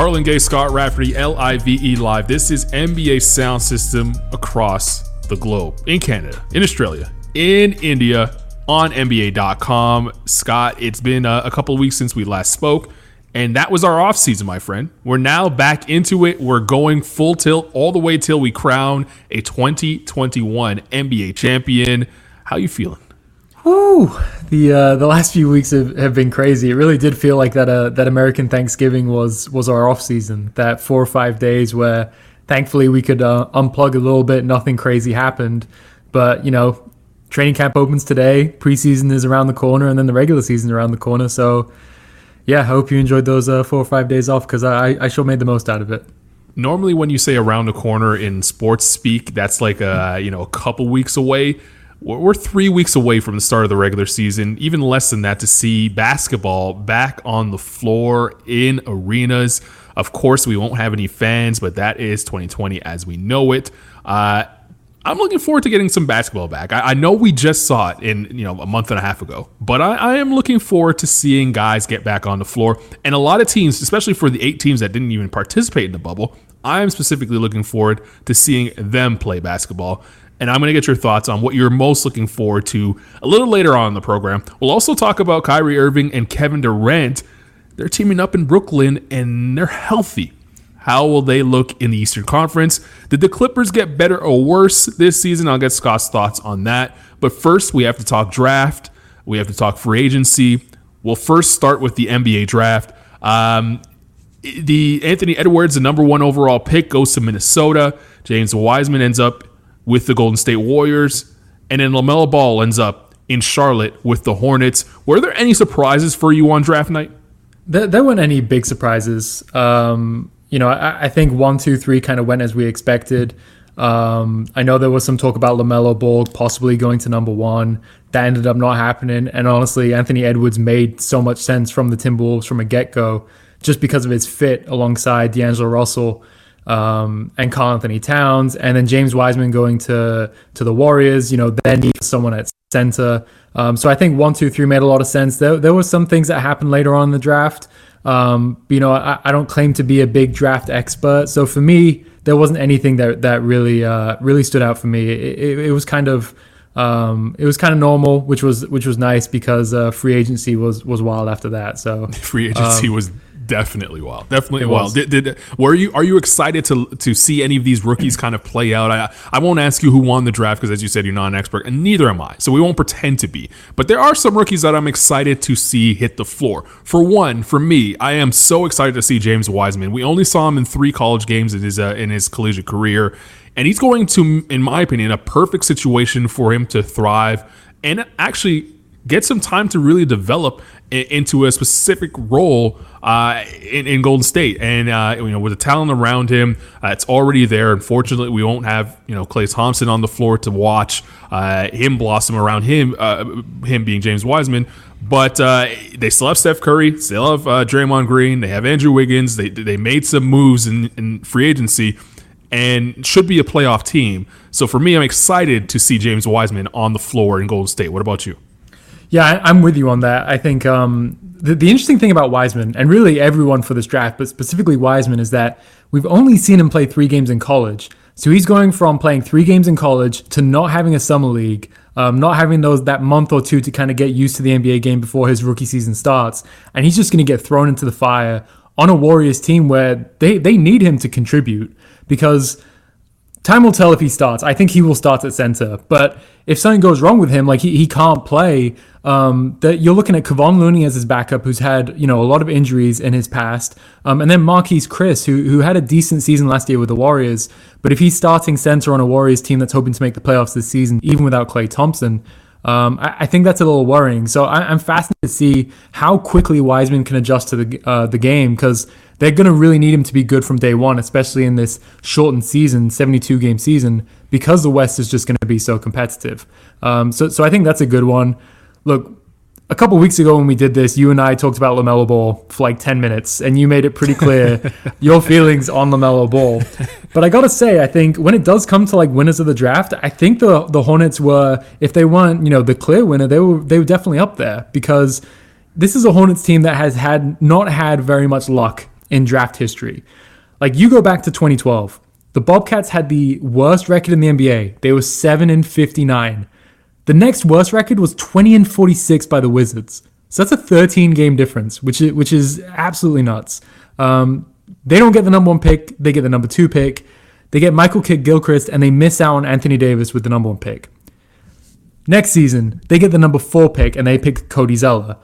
Carlan Gay, Scott Rafferty, L I V E Live. This is NBA Sound System across the globe in Canada, in Australia, in India, on NBA.com. Scott, it's been a, a couple weeks since we last spoke. And that was our off season, my friend. We're now back into it. We're going full tilt all the way till we crown a 2021 NBA champion. How you feeling? Woo! The uh, the last few weeks have, have been crazy. It really did feel like that uh, that American Thanksgiving was was our off season. That four or five days where thankfully we could uh, unplug a little bit. Nothing crazy happened, but you know, training camp opens today. Preseason is around the corner, and then the regular season around the corner. So yeah, I hope you enjoyed those uh, four or five days off because I, I sure made the most out of it. Normally, when you say around the corner in sports speak, that's like a you know a couple weeks away. We're three weeks away from the start of the regular season, even less than that, to see basketball back on the floor in arenas. Of course, we won't have any fans, but that is 2020 as we know it. Uh, I'm looking forward to getting some basketball back. I, I, know we just saw it in you know a month and a half ago, but I, I, am looking forward to seeing guys get back on the floor. And a lot of teams, especially for the eight teams that didn't even participate in the bubble, I am specifically looking forward to seeing them play basketball. And I'm going to get your thoughts on what you're most looking forward to a little later on in the program. We'll also talk about Kyrie Irving and Kevin Durant. They're teaming up in Brooklyn and they're healthy. How will they look in the Eastern Conference? Did the Clippers get better or worse this season? I'll get Scott's thoughts on that. But first, we have to talk draft. We have to talk free agency. We'll first start with the NBA draft. Um, the Anthony Edwards, the number one overall pick, goes to Minnesota. James Wiseman ends up with the Golden State Warriors. And then LaMelo Ball ends up in Charlotte with the Hornets. Were there any surprises for you on draft night? There, there weren't any big surprises. Um, you know, I, I think one, two, three kind of went as we expected. Um, I know there was some talk about LaMelo Ball possibly going to number one. That ended up not happening. And honestly, Anthony Edwards made so much sense from the Timberwolves from a get go just because of his fit alongside D'Angelo Russell um, and Karl-Anthony Towns. And then James Wiseman going to, to the Warriors, you know, they need someone at center. Um, so I think one, two, three made a lot of sense. There, there were some things that happened later on in the draft um, you know, I, I, don't claim to be a big draft expert, so for me, there wasn't anything that that really uh, really stood out for me. It, it, it was kind of um, it was kind of normal, which was which was nice because uh, free agency was was wild after that. So free agency um, was definitely wild. Definitely wild. Did, did were you are you excited to to see any of these rookies kind of play out? I I won't ask you who won the draft because as you said you're not an expert and neither am I. So we won't pretend to be. But there are some rookies that I'm excited to see hit the floor. For one, for me, I am so excited to see James Wiseman. We only saw him in 3 college games in his uh, in his collegiate career and he's going to in my opinion a perfect situation for him to thrive and actually get some time to really develop into a specific role uh, in, in, Golden State. And uh, you know, with the talent around him, uh, it's already there. Unfortunately, we won't have you know Klay Thompson on the floor to watch uh, him blossom around him. Uh, him being James Wiseman. But uh, they still have Steph Curry, still have Draymond Green, they have Andrew Wiggins. They, they made some moves in, in free agency and should be a playoff team. So for me, I'm excited to see James Wiseman on the floor in Golden State. What about you? Yeah, I'm with you on that. I think um, the, the interesting thing about Wiseman, and really everyone for this draft, but specifically Wiseman, is that we've only seen him play three games in college. So he's going from playing three games in college to not having a summer league, um, not having those that month or two to kind of get used to the NBA game before his rookie season starts, and he's just going to get thrown into the fire on a Warriors team where they they need him to contribute because time will tell if he starts. I think he will start at center, but if something goes wrong with him, like he, he can't play, um, that you're looking at Kevon Looney as his backup, who's had you know a lot of injuries in his past, um, and then Marquese Chriss, who who had a decent season last year with the Warriors, but if he's starting center on a Warriors team that's hoping to make the playoffs this season, even without Klay Thompson. Um, I, I, think that's a little worrying. So I, am fascinated to see how quickly Wiseman can adjust to the uh, the game because they're going to really need him to be good from day one, especially in this shortened season, 72 game season, because the West is just going to be so competitive. Um, so, so I think that's a good one. Look, a couple weeks ago when we did this, you and I talked about LaMelo Ball for like 10 minutes, and you made it pretty clear your feelings on LaMelo Ball. But I got to say, I think when it does come to like winners of the draft, I think the the Hornets were, if they weren't, you know, the clear winner, they were they were definitely up there because this is a Hornets team that has had not had very much luck in draft history. Like you go back to 2012, the Bobcats had the worst record in the NBA. They were 7 and 59. The next worst record was 20 and 46 by the Wizards. So that's a 13 game difference, which is, which is absolutely nuts. Um, they don't get the number one pick, they get the number two pick. They get Michael Kidd Gilchrist, and they miss out on Anthony Davis with the number one pick. Next season, they get the number four pick, and they pick Cody Zeller.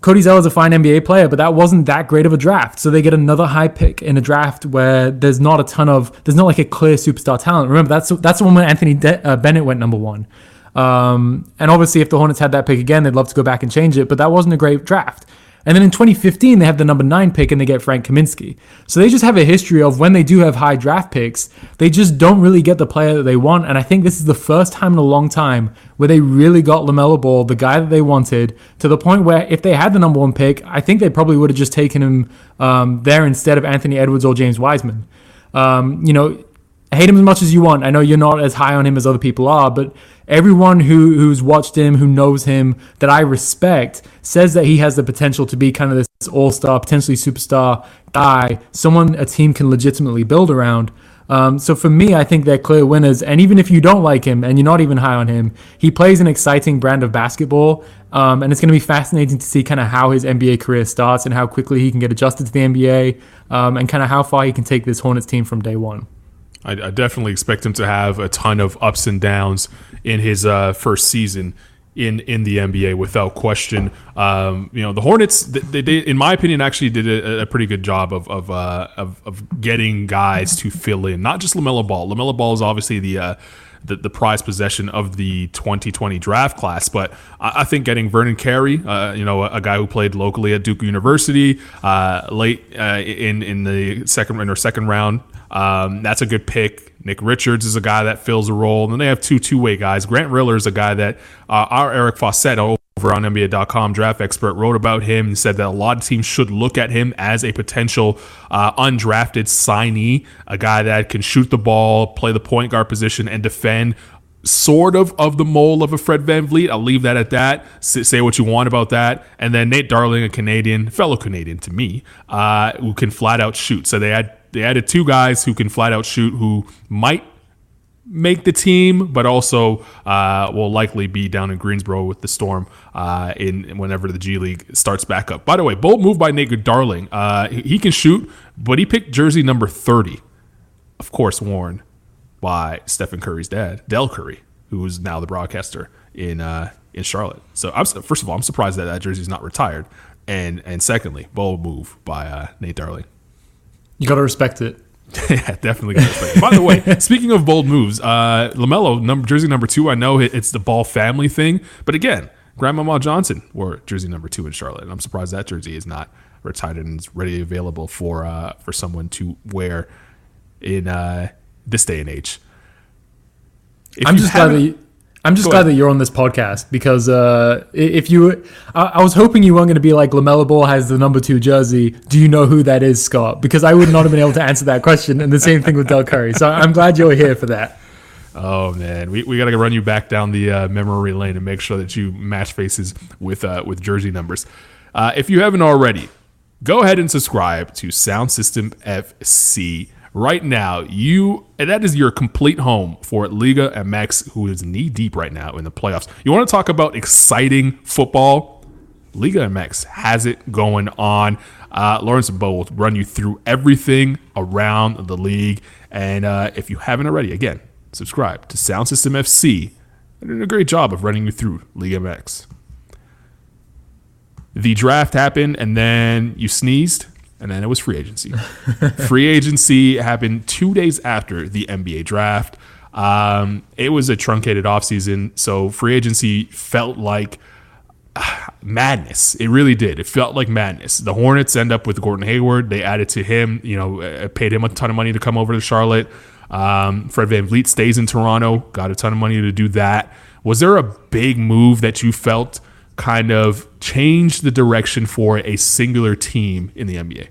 Cody Zeller is a fine NBA player, but that wasn't that great of a draft. So they get another high pick in a draft where there's not a ton of, there's not like a clear superstar talent. Remember, that's that's the one when Anthony De- uh, Bennett went number one. Um, and obviously, if the Hornets had that pick again, they'd love to go back and change it, but that wasn't a great draft. And then in 2015, they have the number nine pick and they get Frank Kaminsky. So they just have a history of when they do have high draft picks, they just don't really get the player that they want. And I think this is the first time in a long time where they really got LaMelo Ball, the guy that they wanted, to the point where if they had the number one pick, I think they probably would have just taken him um, there instead of Anthony Edwards or James Wiseman. Um, you know, hate him as much as you want. I know you're not as high on him as other people are, but everyone who who's watched him, who knows him, that I respect, says that he has the potential to be kind of this all-star, potentially superstar guy, someone a team can legitimately build around. Um, so for me, I think they're clear winners. And even if you don't like him and you're not even high on him, he plays an exciting brand of basketball. Um, and it's going to be fascinating to see kind of how his NBA career starts and how quickly he can get adjusted to the NBA um, and kind of how far he can take this Hornets team from day one. I, I, definitely expect him to have a ton of ups and downs in his uh, first season in in the NBA without question. Um, you know, the Hornets, they, they, in my opinion, actually did a, a pretty good job of of, uh, of, of getting guys to fill in, not just Lamelo Ball. Lamelo Ball is obviously the uh, the, the prize possession of the 2020 draft class. But I, I think getting Vernon Carey, uh, you know, a, a, guy who played locally at Duke University, uh, late uh, in in the second or second round, um, that's a good pick. Nick Richards is a guy that fills a role. And then they have two two way guys. Grant Riller is a guy that uh, our Eric Fawcett over on NBA.com draft expert wrote about him and said that a lot of teams should look at him as a potential uh, undrafted signee, a guy that can shoot the ball, play the point guard position, and defend sort of of the mold of a Fred Van VanVleet. I'll leave that at that. say what you want about that. And then Nate Darling, a Canadian, fellow Canadian to me, uh, who can flat out shoot. So they had they added two guys who can flat out shoot who might make the team, but also uh, will likely be down in Greensboro with the Storm uh, in whenever the G League starts back up. By the way, bold move by Nate Darling. Uh, he can shoot, but he picked jersey number 30. Of course, worn by Stephen Curry's dad, Dell Curry, who is now the broadcaster in uh, in Charlotte. So, I'm, first of all, I'm surprised that that jersey is not retired, and and secondly, bold move by uh, Nate Darling. You got to respect it. yeah, definitely. By the way, speaking of bold moves, uh, Lamelo number jersey number two. I know it's the Ball family thing, but again, Grandmama Johnson wore jersey number two in Charlotte, and I'm surprised that jersey is not retired and is ready available for uh, for someone to wear in uh, this day and age. If I'm just glad that you, I'm just Go glad ahead. that you're on this podcast because uh, if you, I, I, was hoping you weren't going to be like LaMelo Ball has the number two jersey. Do you know who that is, Scott? Because I would not have been able to answer that question. And the same thing with Dell Curry. So I'm glad you're here for that. Oh man, we, we got to run you back down the uh, memory lane and make sure that you match faces with uh, with jersey numbers. Uh, if you haven't already, go ahead and subscribe to Sound System FC right now, you and that is your complete home for Liga MX, who is knee deep right now in the playoffs. You want to talk about exciting football? Liga MX has it going on. Uh, Lawrence Bow will run you through everything around the league. And uh, if you haven't already, again, subscribe to Sound System FC. They're doing a great job of running you through Liga MX. The draft happened, and then you sneezed and then it was free agency. free agency happened two days after the NBA draft. Um, it was a truncated offseason, so free agency felt like uh, madness. It really did. It felt like madness. The Hornets end up with Gordon Hayward. They added to him, you know, uh, paid him a ton of money to come over to Charlotte. Um, Fred VanVleet stays in Toronto, got a ton of money to do that. Was there a big move that you felt kind of change the direction for a singular team in the NBA?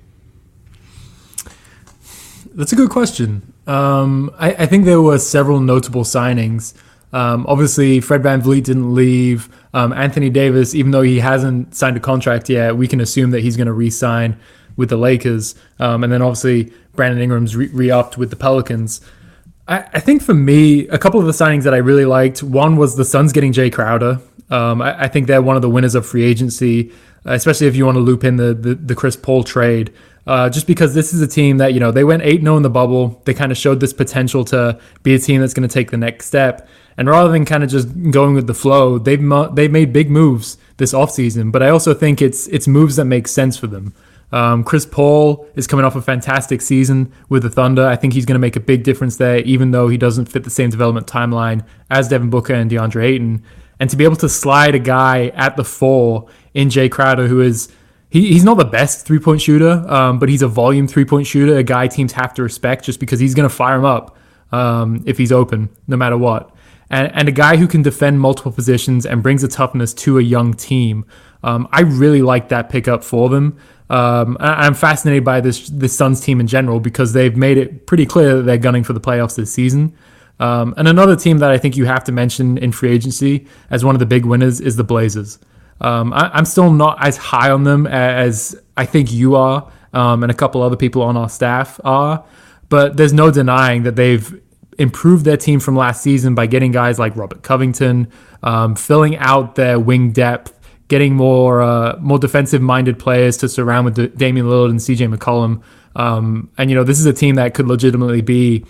That's a good question. Um, I, I, think there were several notable signings. Um, obviously, Fred VanVleet didn't leave. Um, Anthony Davis, even though he hasn't signed a contract yet, we can assume that he's going to re sign with the Lakers. Um, and then obviously, Brandon Ingram's re upped with the Pelicans. I, I, think for me, a couple of the signings that I really liked one was the Suns getting Jae Crowder. Um, I, I, think they're one of the winners of free agency, especially if you want to loop in the, the, the Chris Paul trade. Uh, just because this is a team that, you know, they went 8 0 in the bubble. They kind of showed this potential to be a team that's going to take the next step. And rather than kind of just going with the flow, they've, they've made big moves this offseason. But I also think it's, it's moves that make sense for them. Um, Chris Paul is coming off a fantastic season with the Thunder. I think he's going to make a big difference there, even though he doesn't fit the same development timeline as Devin Booker and DeAndre Ayton. And to be able to slide a guy at the four in Jae Crowder, who is he, he's not the best three point shooter, um, but he's a volume three point shooter, a guy teams have to respect just because he's going to fire him up um, if he's open, no matter what. And, and a guy who can defend multiple positions and brings a toughness to a young team. Um, I really like that pickup for them. Um, I'm fascinated by this this Suns team in general because they've made it pretty clear that they're gunning for the playoffs this season. Um, and another team that I think you have to mention in free agency as one of the big winners is the Blazers. Um, I, am still not as high on them as I think you are, um, and a couple other people on our staff are. But there's no denying that they've improved their team from last season by getting guys like Robert Covington, um, filling out their wing depth, getting more uh, more defensive minded players to surround with Damian Lillard and CJ McCollum. Um, and you know this is a team that could legitimately be,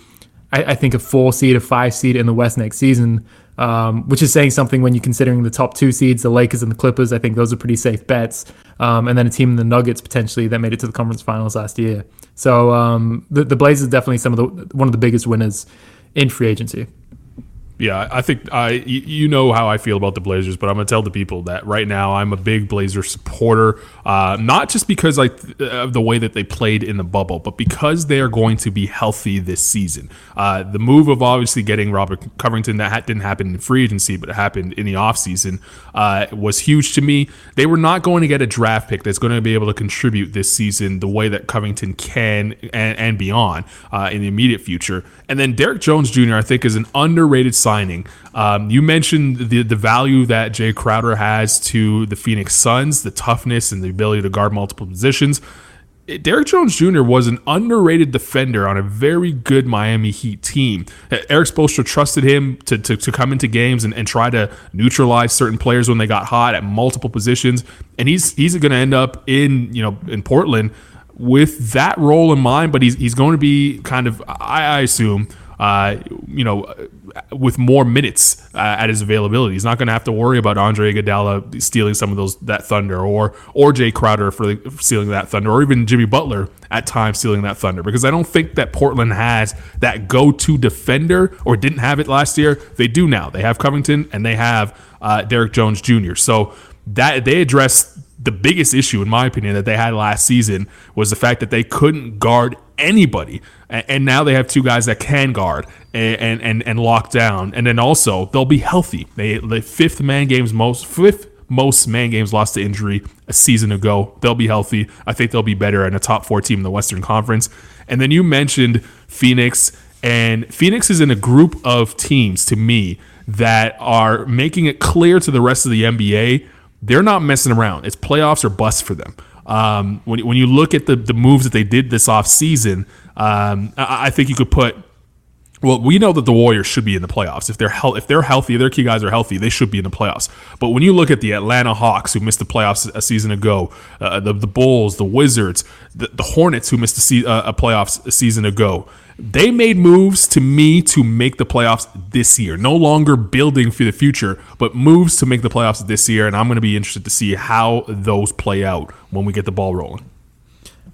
I, I think, a four seed, a five seed in the West next season um, which is saying something when you're considering the top two seeds, the Lakers and the Clippers. I think those are pretty safe bets. Um, and then a team in the Nuggets potentially that made it to the conference finals last year. So um, the, the Blazers definitely some of the one of the biggest winners in free agency yeah, I think I you know how I feel about the Blazers, but I'm gonna tell the people that right now I'm a big Blazer supporter. Uh, not just because like of the way that they played in the bubble, but because they are going to be healthy this season. Uh, the move of obviously getting Robert Covington that didn't happen in free agency, but it happened in the offseason, uh, was huge to me. They were not going to get a draft pick that's going to be able to contribute this season the way that Covington can and, and beyond uh, in the immediate future. And then Derrick Jones Jr. I think is an underrated signing. Um, you mentioned the the value that Jae Crowder has to the Phoenix Suns, the toughness and the ability to guard multiple positions. Derrick Jones Jr. was an underrated defender on a very good Miami Heat team. Erik Spoelstra trusted him to, to, to come into games and, and, try to neutralize certain players when they got hot at multiple positions. And he's he's going to end up in you know in Portland with that role in mind. But he's he's going to be kind of I, I assume uh, you know, with more minutes uh, at his availability. He's not going to have to worry about Andre Iguodala stealing some of those that thunder, or or Jae Crowder for, the, for stealing that thunder, or even Jimmy Butler at times stealing that thunder. Because I don't think that Portland has that go-to defender, or didn't have it last year. They do now. They have Covington and they have uh, Derrick Jones Jr. So that they address the biggest issue, in my opinion, that they had last season was the fact that they couldn't guard anybody. And now they have two guys that can guard and and and lock down. And then also they'll be healthy. They the fifth man games most fifth most man games lost to injury a season ago. They'll be healthy. I think they'll be better in a top four team in the Western Conference. And then you mentioned Phoenix, and Phoenix is in a group of teams to me that are making it clear to the rest of the NBA they're not messing around. It's playoffs or bust for them. Um, when, when you look at the, the moves that they did this offseason, um, I, I think you could put well, we know that the Warriors should be in the playoffs. If they're he- if they're healthy, their key guys are healthy, they should be in the playoffs. But when you look at the Atlanta Hawks, who missed the playoffs a season ago, uh, the the Bulls, the Wizards, the, the Hornets, who missed a, se- uh, a playoffs a season ago, they made moves to me to make the playoffs this year. No longer building for the future, but moves to make the playoffs this year. And I'm going to be interested to see how those play out when we get the ball rolling.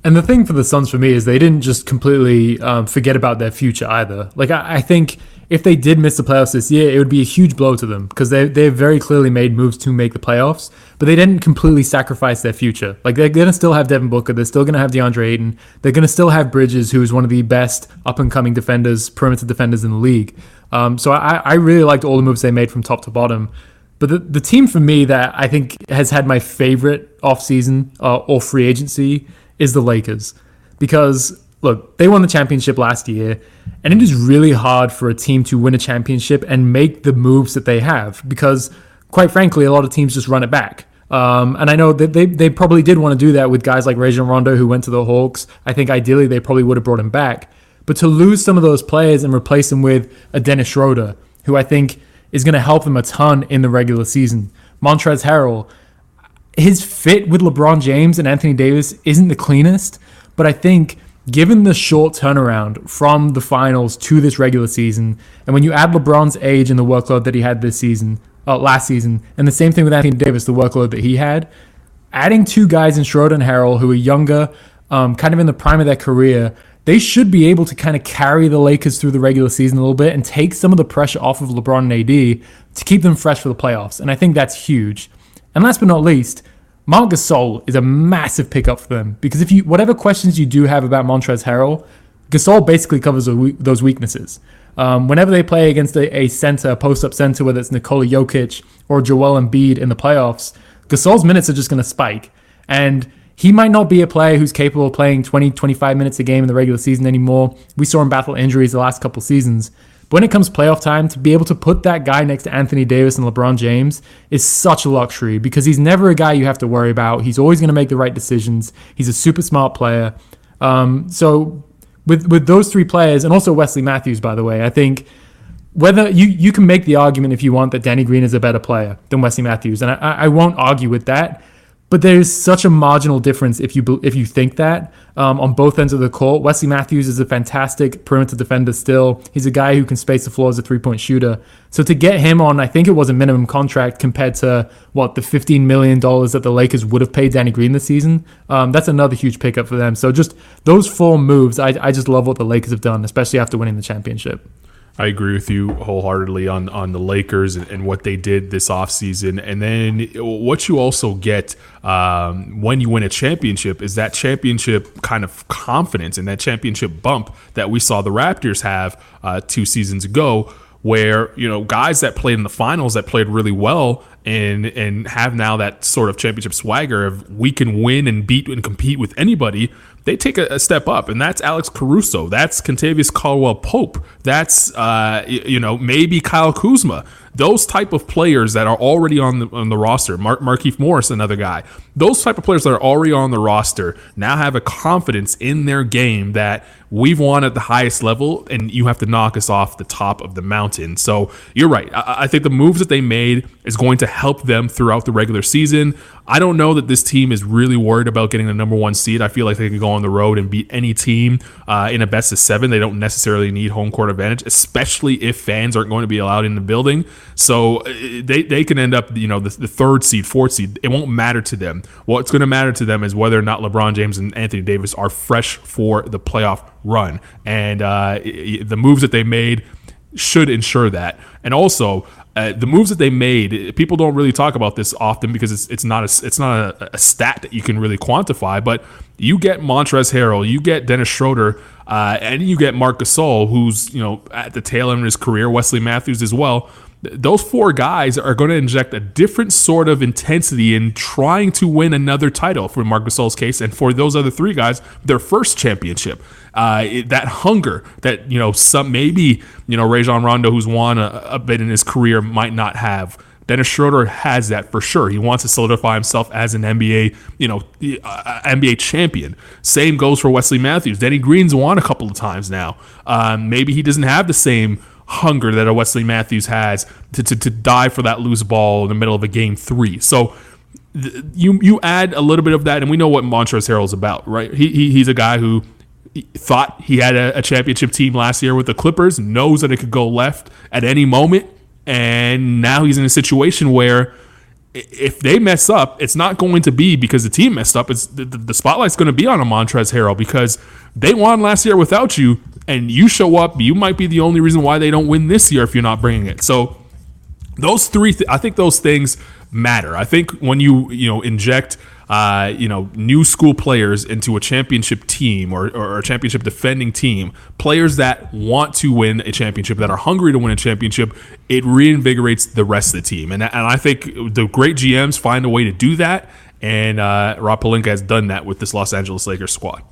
And the thing for the Suns for me is they didn't just completely um, forget about their future either. Like I, I, think if they did miss the playoffs this year, it would be a huge blow to them because they they very clearly made moves to make the playoffs, but they didn't completely sacrifice their future. Like they're gonna still have Devin Booker, they're still gonna have DeAndre Ayton, they're gonna still have Bridges, who is one of the best up and coming defenders, perimeter defenders in the league. Um, so I, I really liked all the moves they made from top to bottom. But the, the team for me that I think has had my favorite offseason uh, or free agency is the Lakers. Because, look, they won the championship last year, and it is really hard for a team to win a championship and make the moves that they have. Because, quite frankly, a lot of teams just run it back. Um, and I know that they, they probably did want to do that with guys like Rajon Rondo, who went to the Hawks. I think ideally they probably would have brought him back. But to lose some of those players and replace them with a Dennis Schroeder, who I think is going to help them a ton in the regular season. Montrezl Harrell, his fit with LeBron James and Anthony Davis isn't the cleanest, but I think given the short turnaround from the finals to this regular season, and when you add LeBron's age and the workload that he had this season, uh, last season, and the same thing with Anthony Davis, the workload that he had, adding two guys in Schroeder and Harrell who are younger, um, kind of in the prime of their career, they should be able to kind of carry the Lakers through the regular season a little bit and take some of the pressure off of LeBron and AD to keep them fresh for the playoffs. And I think that's huge. And last but not least, Marc Gasol is a massive pickup for them because if you whatever questions you do have about Montrezl Harrell, Gasol basically covers those weaknesses. Um, whenever they play against a, a center, a post up center, whether it's Nikola Jokic or Joel Embiid in the playoffs, Gasol's minutes are just going to spike. And he might not be a player who's capable of playing 20, 25 minutes a game in the regular season anymore. We saw him battle injuries the last couple seasons. When it comes playoff time, to be able to put that guy next to Anthony Davis and LeBron James is such a luxury because he's never a guy you have to worry about. He's always going to make the right decisions. He's a super smart player. Um, so with with those three players, and also Wesley Matthews, by the way, I think whether you you can make the argument if you want that Danny Green is a better player than Wesley Matthews, and I, I won't argue with that. But there's such a marginal difference if you if you think that um, on both ends of the court. Wesley Matthews is a fantastic perimeter defender. Still, he's a guy who can space the floor as a three point shooter. So to get him on, I think it was a minimum contract compared to what the 15 million dollars that the Lakers would have paid Danny Green this season. Um, that's another huge pickup for them. So just those four moves, I, I just love what the Lakers have done, especially after winning the championship. I agree with you wholeheartedly on, on the Lakers and, and what they did this offseason. And then what you also get um, when you win a championship is that championship kind of confidence and that championship bump that we saw the Raptors have uh, two seasons ago, where, you know, guys that played in the finals that played really well and and have now that sort of championship swagger of we can win and beat and compete with anybody they take a, a, step up, and that's Alex Caruso. That's Kentavious Caldwell Pope. That's uh, you know maybe Kyle Kuzma. Those type of players that are already on the on the roster. Mark Markieff Morris, another guy. Those type of players that are already on the roster now have a confidence in their game that we've won at the highest level, and you have to knock us off the top of the mountain. So you're right. I, I think the moves that they made is going to help them throughout the regular season. I don't know that this team is really worried about getting the number one seed. I feel like they can go on the road and beat any team uh, in a best of seven. They don't necessarily need home court advantage, especially if fans aren't going to be allowed in the building. So uh, they, they can end up, you know, the, the third seed, fourth seed. It won't matter to them. What's going to matter to them is whether or not LeBron James and Anthony Davis are fresh for the playoff run. And uh, the moves that they made should ensure that. And also, uh, the moves that they made, people don't really talk about this often because it's it's not a it's not a, a stat that you can really quantify. But you get Montrezl Harrell, you get Dennis Schroeder, uh, and you get Marc Gasol, who's you know at the tail end of his career, Wesley Matthews as well those four guys are going to inject a different sort of intensity in trying to win another title for Marc Gasol's case, and for those other three guys, their first championship. Uh, it, that hunger that you know some maybe you know Rajon Rondo, who's won a, a bit in his career, might not have. Dennis Schroeder has that for sure. He wants to solidify himself as an NBA, you know, uh, NBA champion. Same goes for Wesley Matthews. Danny Green's won a couple of times now. Um, maybe he doesn't have the same hunger that a Wesley Matthews has to, to, to die for that loose ball in the middle of a game three. So th- you you add a little bit of that, and we know what Montrezl Harrell is about, right? He, he he's a guy who thought he had a, a, championship team last year with the Clippers, knows that it could go left at any moment, and now he's in a situation where if they mess up, it's not going to be because the team messed up. It's the, the spotlight's going to be on a Montrezl Harrell because they won last year without you, and you show up. You might be the only reason why they don't win this year if you're not bringing it. So those three, th- I think those things matter. I think when you you know inject uh, you know, new school players into a championship team or, or a championship defending team, players that want to win a championship, that are hungry to win a championship, it reinvigorates the rest of the team. And, and I think the great GMs find a way to do that. And uh, Rob Pelinka has done that with this Los Angeles Lakers squad.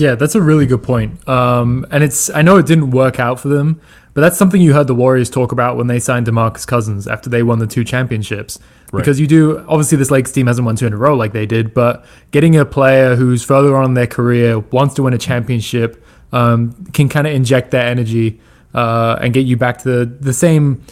Yeah, that's a really good point. Um, and it's I know it didn't work out for them, but that's something you heard the Warriors talk about when they signed DeMarcus Cousins after they won the two championships. Right. Because you do obviously this Lakers team hasn't won two in a row like they did, but getting a player who's further on in their career wants to win a championship um, can kind of inject that energy uh, and get you back to the, the same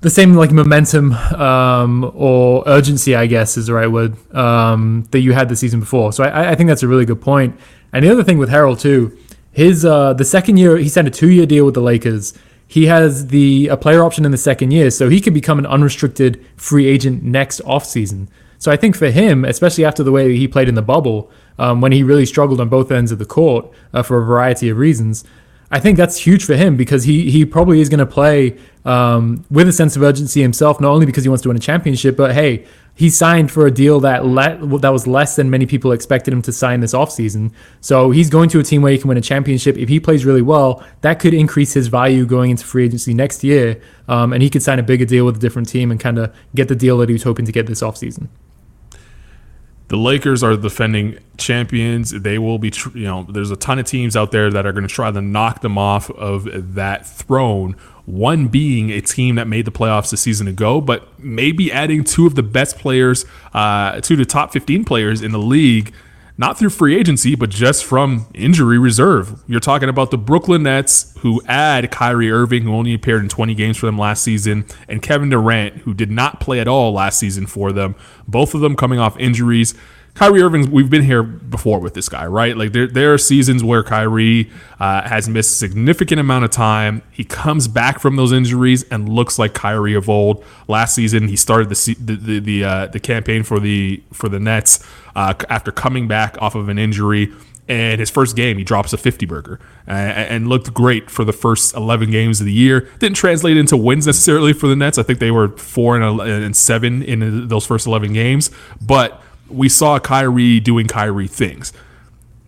the same like momentum um, or urgency, I guess is the right word, um, that you had the season before. So I, I, think that's a really good point. And the other thing with Harrell too, his uh, the second year he signed a two year deal with the Lakers he has the a player option in the second year, so he could become an unrestricted free agent next offseason. So I think for him, especially after the way he played in the bubble, um, when he really struggled on both ends of the court uh, for a variety of reasons, I think that's huge for him because he he probably is going to play um, with a sense of urgency himself, not only because he wants to win a championship, but hey, he signed for a deal that le- that was less than many people expected him to sign this offseason. So he's going to a team where he can win a championship. If he plays really well, that could increase his value going into free agency next year, um, and he could sign a bigger deal with a different team and kind of get the deal that he was hoping to get this offseason. The Lakers are defending champions. They will be, you know, there's a ton of teams out there that are going to try to knock them off of that throne one being a team that made the playoffs a season ago, but maybe adding two of the best players, uh, two the top 15 players in the league, not through free agency, but just from injury reserve. You're talking about the Brooklyn Nets, who add Kyrie Irving, who only appeared in 20 games for them last season, and Kevin Durant, who did not play at all last season for them. Both of them coming off injuries. Kyrie Irving, we've been here before with this guy, right? Like there, there are seasons where Kyrie uh, has missed a significant amount of time. He comes back from those injuries and looks like Kyrie of old. Last season, he started the the the, the, uh, the campaign for the for the Nets uh, after coming back off of an injury. And his first game, he drops a 50 burger and looked great for the first 11 games of the year. Didn't translate into wins necessarily for the Nets. I think they were four and, and seven in those first 11 games, but we saw Kyrie doing Kyrie things.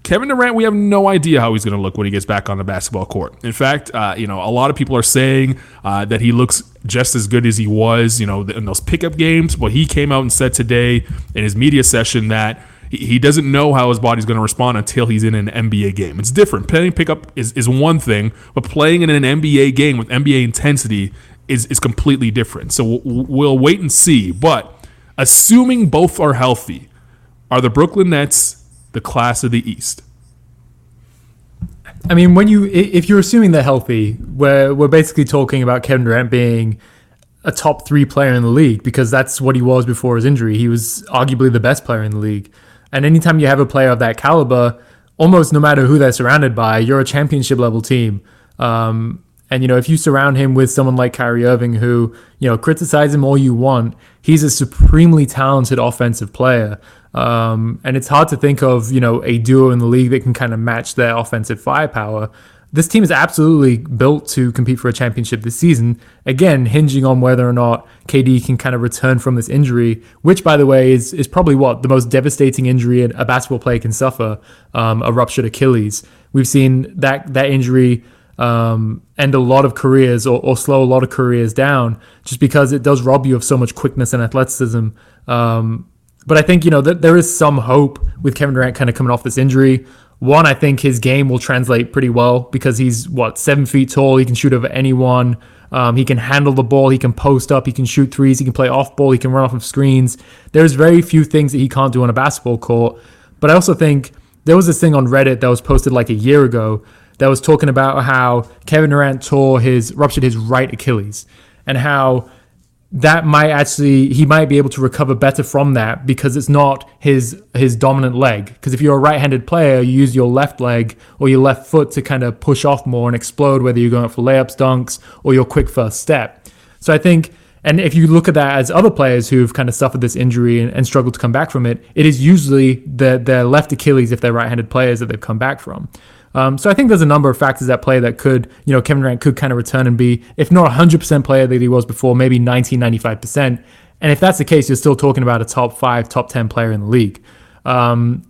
Kevin Durant, we have no idea how he's going to look when he gets back on the basketball court. In fact, uh, you know, a lot of people are saying uh, that he looks just as good as he was, you know, in those pickup games. But he came out and said today in his media session that he doesn't know how his body's going to respond until he's in an NBA game. It's different. Playing pickup is, is one thing, but playing in an NBA game with NBA intensity is, is completely different. So we'll, we'll wait and see. But assuming both are healthy, are the Brooklyn Nets the class of the East? I mean, when you if you're assuming they're healthy, we're we're basically talking about Kevin Durant being a top three player in the league because that's what he was before his injury. He was arguably the best player in the league. And anytime you have a player of that caliber, almost no matter who they're surrounded by, you're a championship level team. Um, and you know, if you surround him with someone like Kyrie Irving, who you know criticize him all you want, he's a supremely talented offensive player. Um, and it's hard to think of, you know, a duo in the league that can kind of match their offensive firepower. This team is absolutely built to compete for a championship this season. Again, hinging on whether or not KD can kind of return from this injury, which, by the way, is is probably what the most devastating injury a basketball player can suffer: um, a ruptured Achilles. We've seen that that injury um, end a lot of careers or, or, slow a lot of careers down, just because it does rob you of so much quickness and athleticism. Um, but I think, you know, that there is some hope with Kevin Durant kind of coming off this injury. One, I think his game will translate pretty well because he's, what, seven feet tall. He can shoot over anyone. Um, he can handle the ball. He can post up. He can shoot threes. He can play off ball. He can run off of screens. There's very few things that he can't do on a basketball court. But I also think there was this thing on Reddit that was posted like a year ago that was talking about how Kevin Durant tore his, ruptured his right Achilles and how that might actually he might be able to recover better from that because it's not his his dominant leg because if you're a right-handed player you use your left leg or your left foot to kind of push off more and explode whether you're going for layups dunks or your quick first step so i think And if you look at that as other players who've kind of suffered this injury and, and struggled to come back from it, it is usually the, their left Achilles if they're right-handed players that they've come back from. Um, so I think there's a number of factors at play that could, you know, Kevin Durant could kind of return and be, if not 100% player that he was before, maybe 90, 95%. And if that's the case, you're still talking about a top five, top 10 player in the league. Um,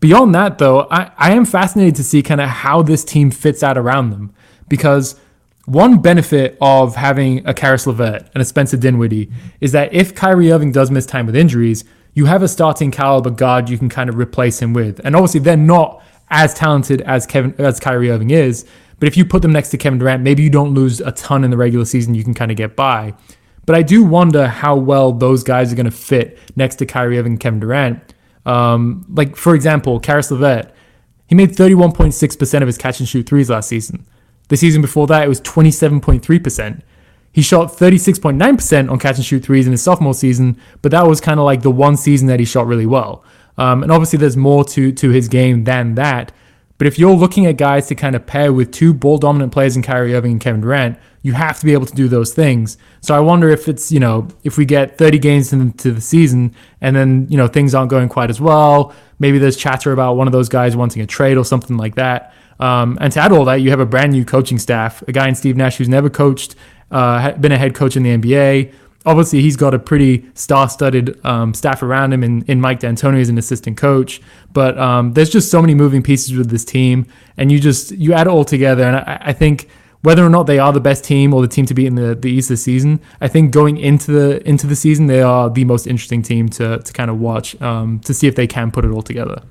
beyond that, though, I, I am fascinated to see kind of how this team fits out around them because one benefit of having a Caris LeVert and a Spencer Dinwiddie is that if Kyrie Irving does miss time with injuries, you have a starting caliber guard you can kind of replace him with. And obviously, they're not as talented as Kevin as Kyrie Irving is, but if you put them next to Kevin Durant, maybe you don't lose a ton in the regular season. You can kind of get by. But I do wonder how well those guys are going to fit next to Kyrie Irving and Kevin Durant. Um, like for example, Caris LeVert, he made 31.6% of his catch and shoot threes last season. The season before that, it was 27.3%. He shot 36.9% on catch and shoot threes in his sophomore season, but that was kind of like the one season that he shot really well. Um, and obviously, there's more to to his game than that. But if you're looking at guys to kind of pair with two ball dominant players in Kyrie Irving and Kevin Durant, you have to be able to do those things. So I wonder if it's, you know, if we get 30 games into the season and then, you know, things aren't going quite as well, maybe there's chatter about one of those guys wanting a trade or something like that. Um, and to add all that, you have a brand new coaching staff, a guy in Steve Nash who's never coached, uh, been a head coach in the NBA. Obviously, he's got a pretty star-studded um, staff around him and, in Mike D'Antoni as an assistant coach. But um, there's just so many moving pieces with this team, and you just you add it all together, and I, I think whether or not they are the best team or the team to beat in the, the East this season, I think going into the into the season they are the most interesting team to to kind of watch um, to see if they can put it all together.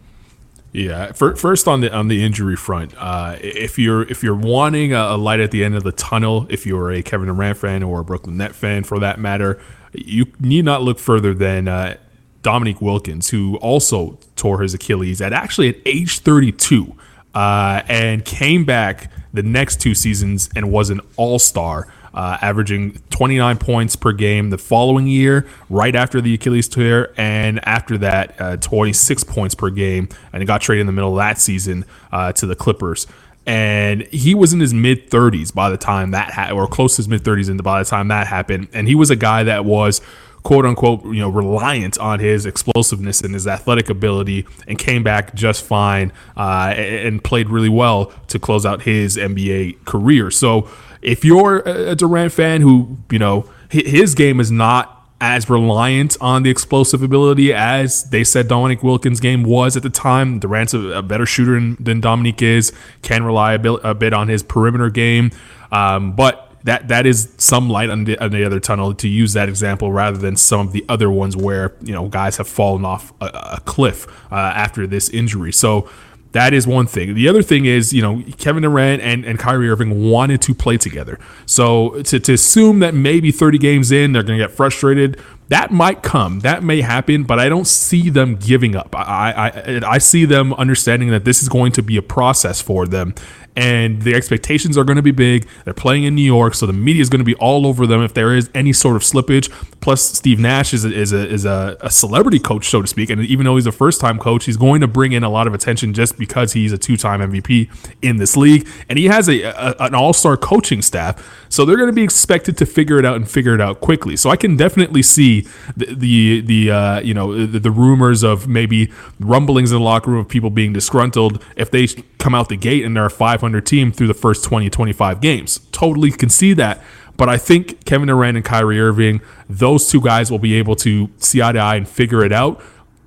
Yeah. First on the on the injury front, uh, if you're if you're wanting a light at the end of the tunnel, if you're a Kevin Durant fan or a Brooklyn Net fan for that matter, you need not look further than uh, Dominique Wilkins, who also tore his Achilles at actually at age 32, uh, and came back the next two seasons and was an All Star uh, averaging 29 points per game the following year, right after the Achilles tear, and after that, uh, 26 points per game, and he got traded in the middle of that season uh, to the Clippers. And he was in his mid 30s by the time that ha- or close to his mid 30s, and by the time that happened, and he was a guy that was quote unquote, you know, reliant on his explosiveness and his athletic ability, and came back just fine uh, and played really well to close out his NBA career. So if you're a Durant fan who, you know, his game is not as reliant on the explosive ability as they said Dominique Wilkins' game was at the time. Durant's a, better shooter than, Dominique is, can rely a bit, a bit on his perimeter game. Um, but that that is some light on the, on the, other tunnel to use that example rather than some of the other ones where you know guys have fallen off a, a cliff uh, after this injury. So that is one thing. The other thing is, you know, Kevin Durant and, and Kyrie Irving wanted to play together. So to, to assume that maybe 30 games in, they're going to get frustrated, that might come. That may happen, but I don't see them giving up. I, I, I see them understanding that this is going to be a process for them and the expectations are going to be big. They're playing in New York, so the media is going to be all over them if there is any sort of slippage. Plus, Steve Nash is a, is a, is a, a celebrity coach, so to speak, and even though he's a first time coach, he's going to bring in a lot of attention just because he's a two time MVP in this league, and he has a, a an all star coaching staff. So they're going to be expected to figure it out and figure it out quickly. So I can definitely see the the, the uh, you know the, the rumors of maybe rumblings in the locker room of people being disgruntled if they come out the gate and they're a 500 team through the first 20, 25 games. Totally can see that. But I think Kevin Durant and Kyrie Irving, those two guys will be able to see eye to eye and figure it out.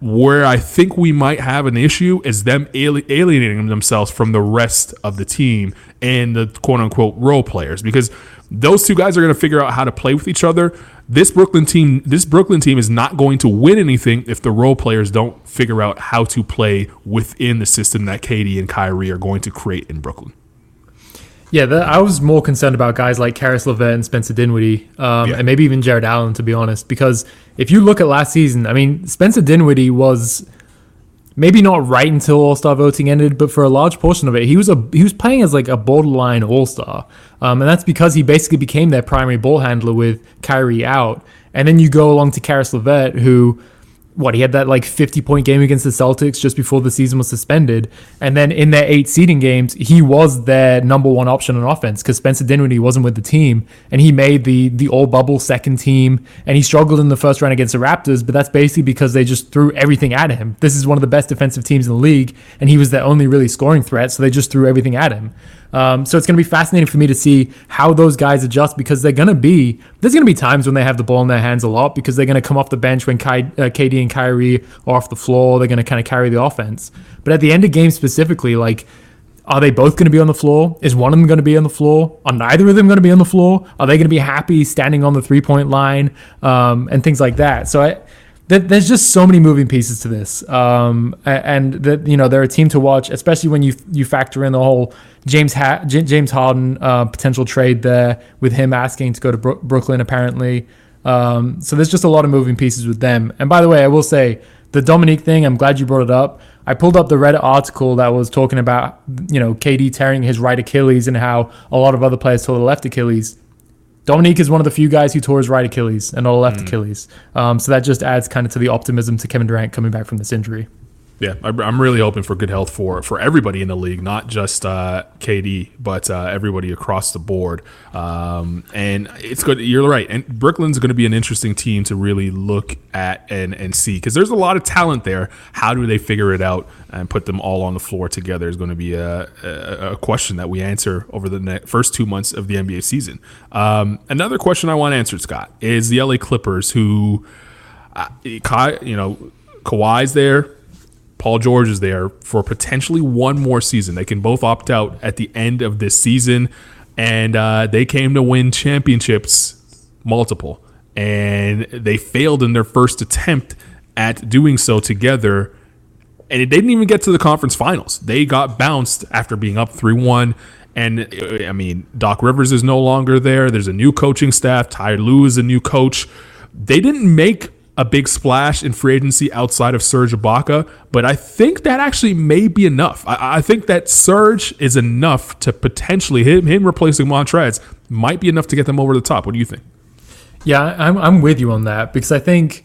Where I think we might have an issue is them alienating themselves from the rest of the team and the quote unquote role players because those two guys are going to figure out how to play with each other. This Brooklyn team, this Brooklyn team is not going to win anything if the role players don't figure out how to play within the system that KD and Kyrie are going to create in Brooklyn. Yeah, the, I was more concerned about guys like Caris LeVert and Spencer Dinwiddie, um, yeah. and maybe even Jarrett Allen, to be honest. Because if you look at last season, I mean, Spencer Dinwiddie was maybe not right until All Star voting ended, but for a large portion of it, he was a he was playing as like a borderline All Star, um, and that's because he basically became their primary ball handler with Kyrie out. And then you go along to Caris LeVert, who what he had that like 50 point game against the Celtics just before the season was suspended, and then in their eight seeding games, he was their number one option on offense because Spencer Dinwiddie wasn't with the team, and he made the the all bubble second team, and he struggled in the first round against the Raptors, but that's basically because they just threw everything at him. This is one of the best defensive teams in the league, and he was their only really scoring threat, so they just threw everything at him. Um, so it's going to be fascinating for me to see how those guys adjust because they're going to be there's going to be times when they have the ball in their hands a lot because they're going to come off the bench when Ky, uh, KD and Kyrie are off the floor. They're going to kind of carry the offense. But at the end of games specifically, like. Are they both going to be on the floor? Is one of them going to be on the floor? Are neither of them going to be on the floor? Are they going to be happy standing on the three point line um, and things like that? So I, there's just so many moving pieces to this, um, and that you know they're a team to watch, especially when you you factor in the whole James ha- James Harden uh, potential trade there with him asking to go to Bro- Brooklyn apparently. Um, so there's just a lot of moving pieces with them. And by the way, I will say the Dominique thing. I'm glad you brought it up. I pulled up the Reddit article that was talking about you know KD tearing his right Achilles and how a lot of other players tore the left Achilles. Dominique is one of the few guys who tore his right Achilles and not a left mm. Achilles. Um, so that just adds kind of to the optimism to Kevin Durant coming back from this injury. Yeah, I'm really hoping for good health for for everybody in the league, not just uh, KD, but uh, everybody across the board. Um, and it's good. You're right. And Brooklyn's going to be an interesting team to really look at and and see because there's a lot of talent there. How do they figure it out and put them all on the floor together is going to be a, a, a question that we answer over the first two months of the NBA season. Um, another question I want answered, Scott, is the LA Clippers who, uh, you know, Kawhi's there. Paul George is there for potentially one more season. They can both opt out at the end of this season, and uh, they came to win championships multiple, and they failed in their first attempt at doing so together. And they didn't even get to the conference finals. They got bounced after being up 3 1. And I mean, Doc Rivers is no longer there. There's a new coaching staff. Ty Lue is a new coach. They didn't make a big splash in free agency outside of Serge Ibaka, but I think that actually may be enough. I, I think that Serge is enough to potentially him, him replacing Montrez might be enough to get them over the top. What do you think? Yeah, I'm, I'm with you on that because I think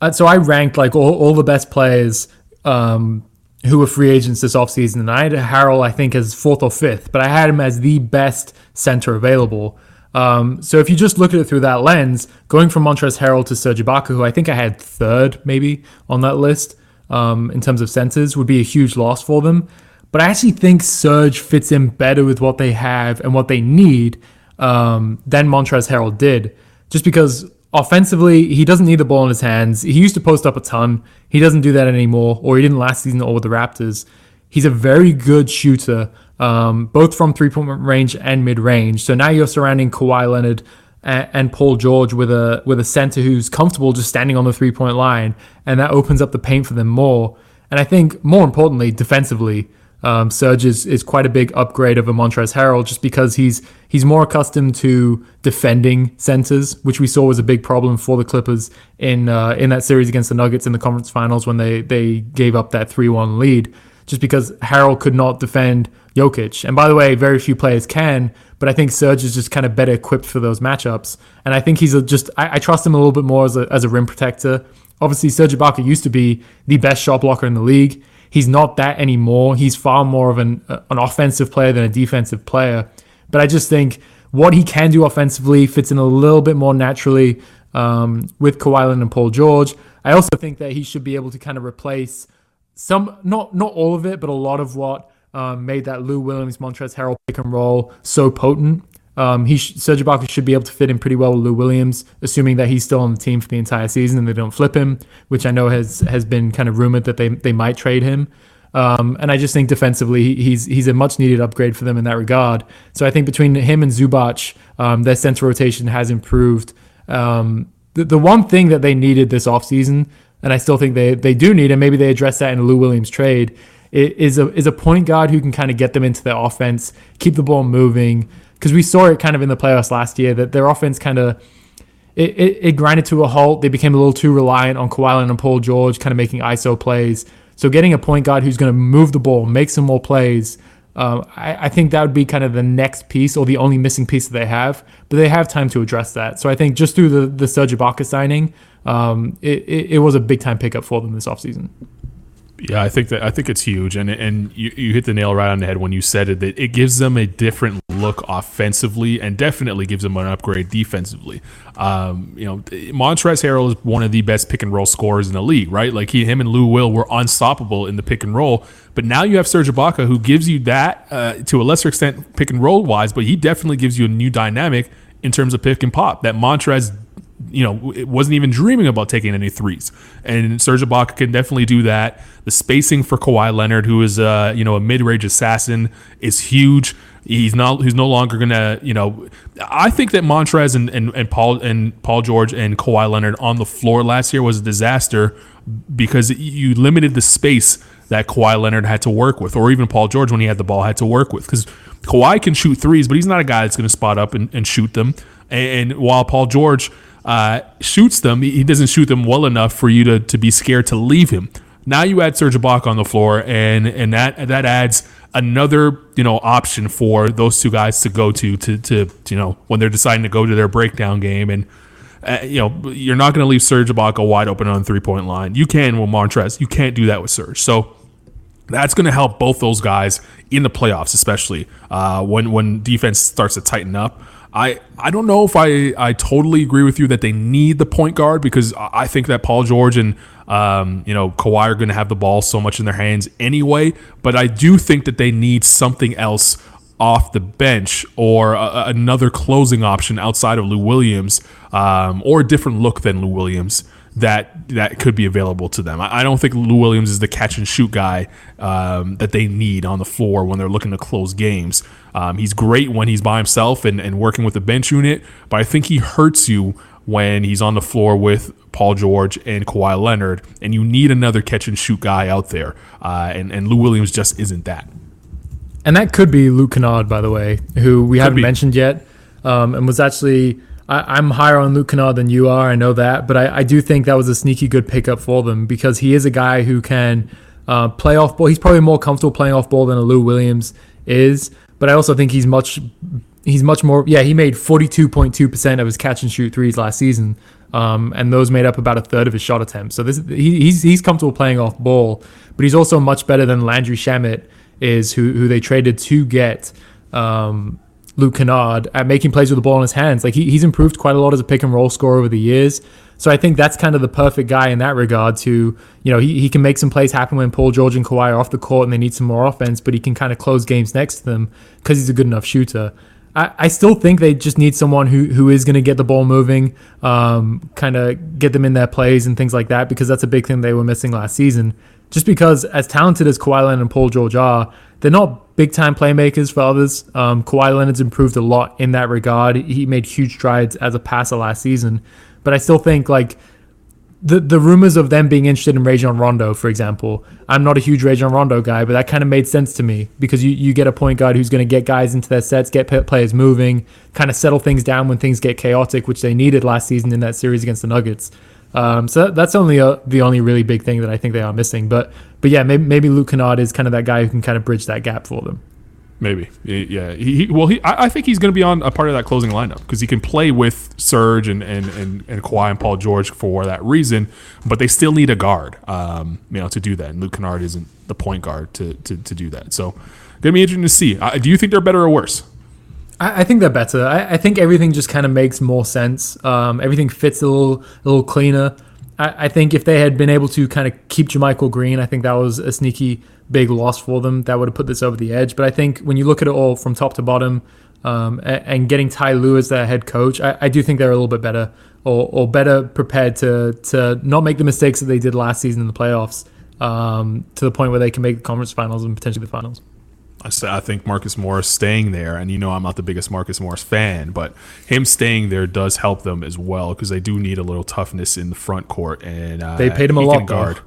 uh, so. I ranked like all, all the best players um, who were free agents this offseason, and I had Harrell, I think, as fourth or fifth, but I had him as the best center available. Um, so if you just look at it through that lens, going from Montrezl Harrell to Serge Ibaka, who I think I had third maybe on that list um, in terms of centers, would be a huge loss for them. But I actually think Serge fits in better with what they have and what they need um, than Montrezl Harrell did, just because offensively he doesn't need the ball in his hands. He used to post up a ton. He doesn't do that anymore, or he didn't last season or with the Raptors. He's a very good shooter um, both from three point range and mid range. So now you're surrounding Kawhi Leonard and, Paul George with a with a center who's comfortable just standing on the three point line, and that opens up the paint for them more. And I think more importantly, defensively, um, Serge is, is quite a big upgrade over Montrezl Harrell just because he's he's more accustomed to defending centers, which we saw was a big problem for the Clippers in uh, in that series against the Nuggets in the conference finals when they they gave up that three one lead, just because Harrell could not defend Jokic. And by the way, very few players can, but I think Serge is just kind of better equipped for those matchups. And I think he's a, just, I, I, trust him a little bit more as a, as a rim protector. Obviously, Serge Ibaka used to be the best shot blocker in the league. He's not that anymore. He's far more of an, an offensive player than a defensive player. But I just think what he can do offensively fits in a little bit more naturally um, with Kawhi Leonard and Paul George. I also think that he should be able to kind of replace some, not not all of it, but a lot of what um, made that Lou Williams Montrezl Harrell pick and roll so potent. Um, he sh- Serge Ibaka should be able to fit in pretty well with Lou Williams, assuming that he's still on the team for the entire season and they don't flip him, which I know has has been kind of rumored that they they might trade him. Um, and I just think defensively he's he's a much needed upgrade for them in that regard. So I think between him and Zubac, um, their center rotation has improved. Um, the, the one thing that they needed this offseason, and I still think they they do need, and maybe they address that in a Lou Williams trade, is a is a point guard who can kind of get them into the offense, keep the ball moving. Because we saw it kind of in the playoffs last year that their offense kind of it, it, it, grinded to a halt. They became a little too reliant on Kawhi Leonard and Paul George, kind of making ISO plays. So getting a point guard who's going to move the ball, make some more plays, Um, I, I, think that would be kind of the next piece or the only missing piece that they have, but they have time to address that. So I think just through the, the Serge Ibaka signing, um, it, it, it, was a big time pickup for them this offseason. Yeah, I think that I think it's huge, and and you, you hit the nail right on the head when you said it. That it gives them a different look offensively, and definitely gives them an upgrade defensively. Um, you know, Montrezl Harrell is one of the best pick and roll scorers in the league, right? Like he, him, and Lou Will were unstoppable in the pick and roll. But now you have Serge Ibaka, who gives you that uh, to a lesser extent, pick and roll wise, but he definitely gives you a new dynamic in terms of pick and pop that Montrez you know, it wasn't even dreaming about taking any threes. And Serge Ibaka can definitely do that. The spacing for Kawhi Leonard, who is uh, you know a mid-range assassin, is huge. He's not. He's no longer gonna. You know, I think that Montrez and, and, and Paul and Paul George and Kawhi Leonard on the floor last year was a disaster because you limited the space that Kawhi Leonard had to work with, or even Paul George when he had the ball had to work with. Because Kawhi can shoot threes, but he's not a guy that's going to spot up and, and shoot them. And, and while Paul George uh, shoots them, he doesn't shoot them well enough for you to, to be scared to leave him. Now you add Serge Ibaka on the floor, and and that that adds another you know option for those two guys to go to to to you know when they're deciding to go to their breakdown game and. Uh, you know, you're not going to leave Serge Ibaka wide open on three point line. You can with Montrez. You can't do that with Serge. So that's going to help both those guys in the playoffs, especially uh, when when defense starts to tighten up. I, I don't know if I, I totally agree with you that they need the point guard because I think that Paul George and um, you know Kawhi are going to have the ball so much in their hands anyway. But I do think that they need something else off the bench or a, another closing option outside of Lou Williams um, or a different look than Lou Williams that that could be available to them. I, I, don't think Lou Williams is the catch and shoot guy um, that they need on the floor when they're looking to close games. Um, he's great when he's by himself and, and working with the bench unit, but I think he hurts you when he's on the floor with Paul George and Kawhi Leonard, and you need another catch and shoot guy out there. Uh, and, and Lou Williams just isn't that. And that could be Luke Kennard, by the way, who we could haven't be. mentioned yet, um, and was actually. I, am higher on Luke Kennard than you are. I know that, but I, I, do think that was a sneaky good pickup for them because he is a guy who can uh, play off ball. He's probably more comfortable playing off ball than a Lou Williams is, but I also think he's much he's much more. Yeah, he made 42.2 percent of his catch and shoot threes last season, um, and those made up about a third of his shot attempts. So this he, he's he's comfortable playing off ball, but he's also much better than Landry Shamet is, who who they traded to get. Um, Luke Kennard at making plays with the ball in his hands. Like he, he's improved quite a lot as a pick and roll scorer over the years. So I think that's kind of the perfect guy in that regard to, you know, he, he can make some plays happen when Paul George and Kawhi are off the court and they need some more offense, but he can kind of close games next to them because he's a good enough shooter. I, I still think they just need someone who, who is going to get the ball moving, um, kind of get them in their plays and things like that, because that's a big thing they were missing last season. Just because as talented as Kawhi Leonard and Paul George are, they're not big time playmakers for others. Um, Kawhi Leonard's improved a lot in that regard. He made huge strides as a passer last season, but I still think like the the rumors of them being interested in Rajon Rondo, for example. I'm not a huge Rajon Rondo guy, but that kind of made sense to me because you, you get a point guard who's going to get guys into their sets, get players moving, kind of settle things down when things get chaotic, which they needed last season in that series against the Nuggets. Um, so that's only a, the only really big thing that I think they are missing. But but yeah, maybe, maybe Luke Kennard is kind of that guy who can kind of bridge that gap for them. Maybe, yeah. He, he well, he, I, I, think he's going to be on a part of that closing lineup because he can play with Serge and, and and and Kawhi and Paul George for that reason. But they still need a guard, um, you know, to do that. And Luke Kennard isn't the point guard to to, to do that. So, gonna be interesting to see. Uh, do you think they're better or worse? I, I think they're better. I, I, think everything just kind of makes more sense. Um, everything fits a little a little cleaner. I, I think if they had been able to kind of keep JaMychal Green, I think that was a sneaky big loss for them. That would have put this over the edge. But I think when you look at it all from top to bottom, um, and, and, getting Ty Lue as their head coach, I, I, do think they're a little bit better or, or, better prepared to to not make the mistakes that they did last season in the playoffs um, to the point where they can make the conference finals and potentially the finals. I think Marcus Morris staying there, and you know I'm not the biggest Marcus Morris fan, but him staying there does help them as well because they do need a little toughness in the front court, and uh, they paid him a lot. Guard.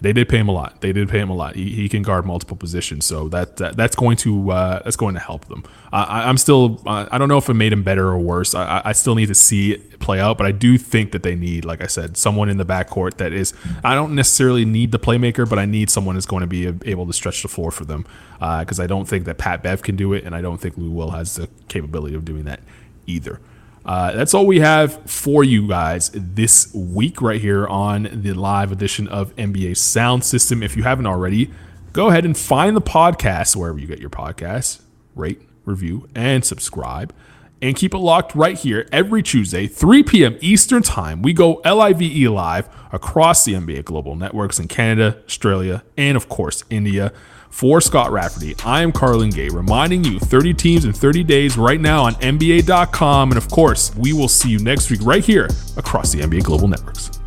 They did pay him a lot. They did pay him a lot. He, he can guard multiple positions, so that, that that's going to uh, that's going to help them. I, I'm still I don't know if it made him better or worse. I, I still need to see it play out, but I do think that they need, like I said, someone in the backcourt that is. I don't necessarily need the playmaker, but I need someone that's going to be able to stretch the floor for them because uh, I don't think that Pat Bev can do it, and I don't think Lou Will has the capability of doing that either. Uh, that's all we have for you guys this week, right here on the live edition of NBA Sound System. If you haven't already, go ahead and find the podcast wherever you get your podcasts, rate, review, and subscribe. And keep it locked right here every Tuesday, 3 p.m. Eastern Time. We go LIVE live across the NBA Global Networks in Canada, Australia, and of course, India. For Scott Rafferty, I am Carlan Gay, reminding you 30 teams in 30 days right now on NBA.com. And of course, we will see you next week right here across the NBA Global Networks.